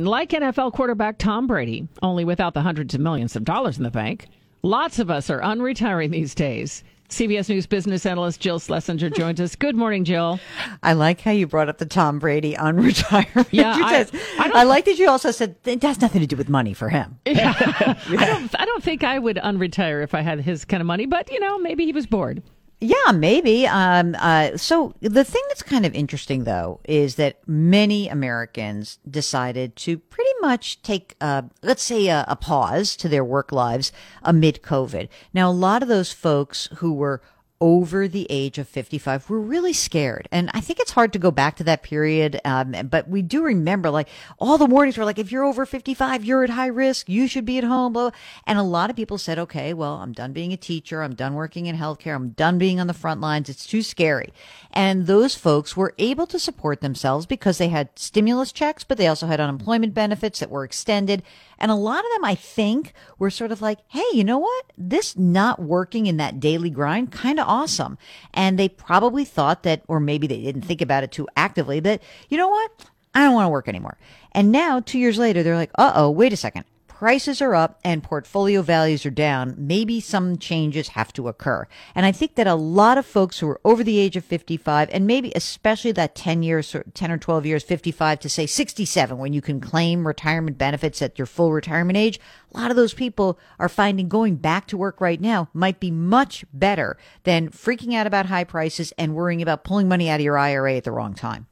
Like NFL quarterback Tom Brady, only without the hundreds of millions of dollars in the bank, lots of us are unretiring these days. CBS News business analyst Jill Schlesinger joins us. Good morning, Jill. I like how you brought up the Tom Brady unretirement. Yeah, I, I, I, like that you also said it has nothing to do with money for him. Yeah. I don't. I don't think I would unretire if I had his kind of money, but you know, maybe he was bored. Yeah, maybe. Um, uh, so the thing that's kind of interesting, though, is that many Americans decided to pretty much take, uh, let's say, a, a pause to their work lives amid COVID. Now, a lot of those folks who were over the age of 55 were really scared. And I think it's hard to go back to that period. Um, but we do remember like all the warnings were like, if you're over 55, you're at high risk. You should be at home. Blah. And a lot of people said, okay, well, I'm done being a teacher. I'm done working in healthcare. I'm done being on the front lines. It's too scary. And those folks were able to support themselves because they had stimulus checks, but they also had unemployment benefits that were extended. And a lot of them, I think, were sort of like, hey, you know what? This not working in that daily grind kind of awesome. And they probably thought that, or maybe they didn't think about it too actively, that, you know what? I don't want to work anymore. And now, two years later, they're like, uh oh, wait a second prices are up and portfolio values are down, maybe some changes have to occur. And I think that a lot of folks who are over the age of 55 and maybe especially that 10 years, 10 or 12 years, 55 to say 67 when you can claim retirement benefits at your full retirement age, a lot of those people are finding going back to work right now might be much better than freaking out about high prices and worrying about pulling money out of your IRA at the wrong time.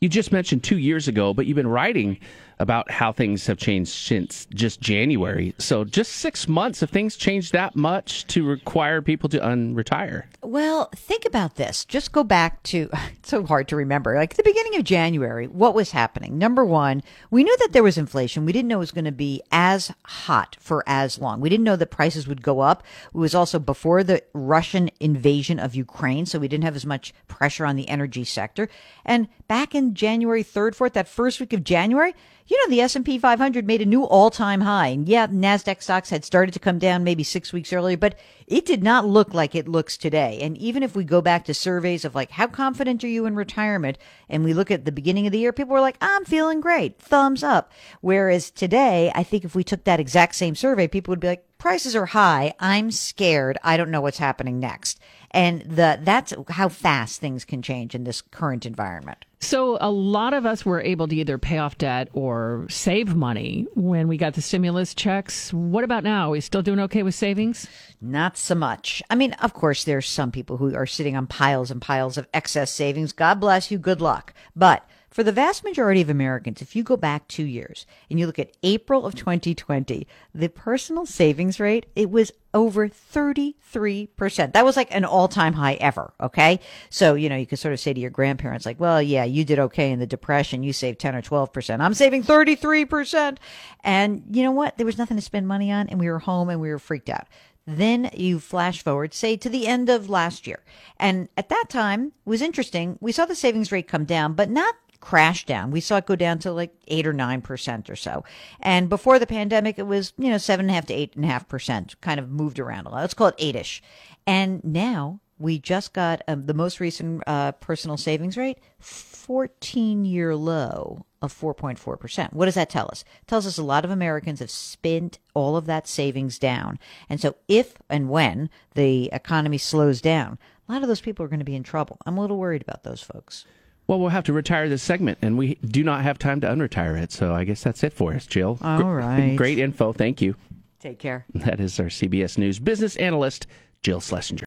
You just mentioned two years ago, but you've been writing about how things have changed since just January. So, just six months, have things changed that much to require people to unretire? Well, think about this. Just go back to, it's so hard to remember, like the beginning of January, what was happening? Number one, we knew that there was inflation. We didn't know it was going to be as hot for as long. We didn't know that prices would go up. It was also before the Russian invasion of Ukraine, so we didn't have as much pressure on the energy sector. And back in January 3rd, 4th, that first week of January, you know, the S&P 500 made a new all-time high. And yeah, NASDAQ stocks had started to come down maybe six weeks earlier, but it did not look like it looks today. And even if we go back to surveys of like, how confident are you in retirement? And we look at the beginning of the year, people were like, I'm feeling great. Thumbs up. Whereas today, I think if we took that exact same survey, people would be like, prices are high. I'm scared. I don't know what's happening next. And the, that's how fast things can change in this current environment. So a lot of us were able to either pay off debt or save money when we got the stimulus checks. What about now? Are we still doing okay with savings? Not so much. I mean, of course, there's some people who are sitting on piles and piles of excess savings. God bless you. Good luck. But for the vast majority of Americans, if you go back two years and you look at April of 2020, the personal savings rate, it was over 33%. That was like an all time high ever. Okay. So, you know, you could sort of say to your grandparents, like, well, yeah, you did okay in the depression. You saved 10 or 12%. I'm saving 33%. And you know what? There was nothing to spend money on and we were home and we were freaked out. Then you flash forward, say to the end of last year. And at that time was interesting. We saw the savings rate come down, but not crash down. We saw it go down to like eight or nine percent or so. And before the pandemic, it was, you know, seven and a half to eight and a half percent, kind of moved around a lot. Let's call it eight ish. And now we just got um, the most recent uh, personal savings rate, 14 year low of 4.4%. What does that tell us? It tells us a lot of Americans have spent all of that savings down. And so if and when the economy slows down, a lot of those people are going to be in trouble. I'm a little worried about those folks. Well, we'll have to retire this segment, and we do not have time to unretire it. So I guess that's it for us, Jill. All right. Great info. Thank you. Take care. That is our CBS News business analyst, Jill Schlesinger.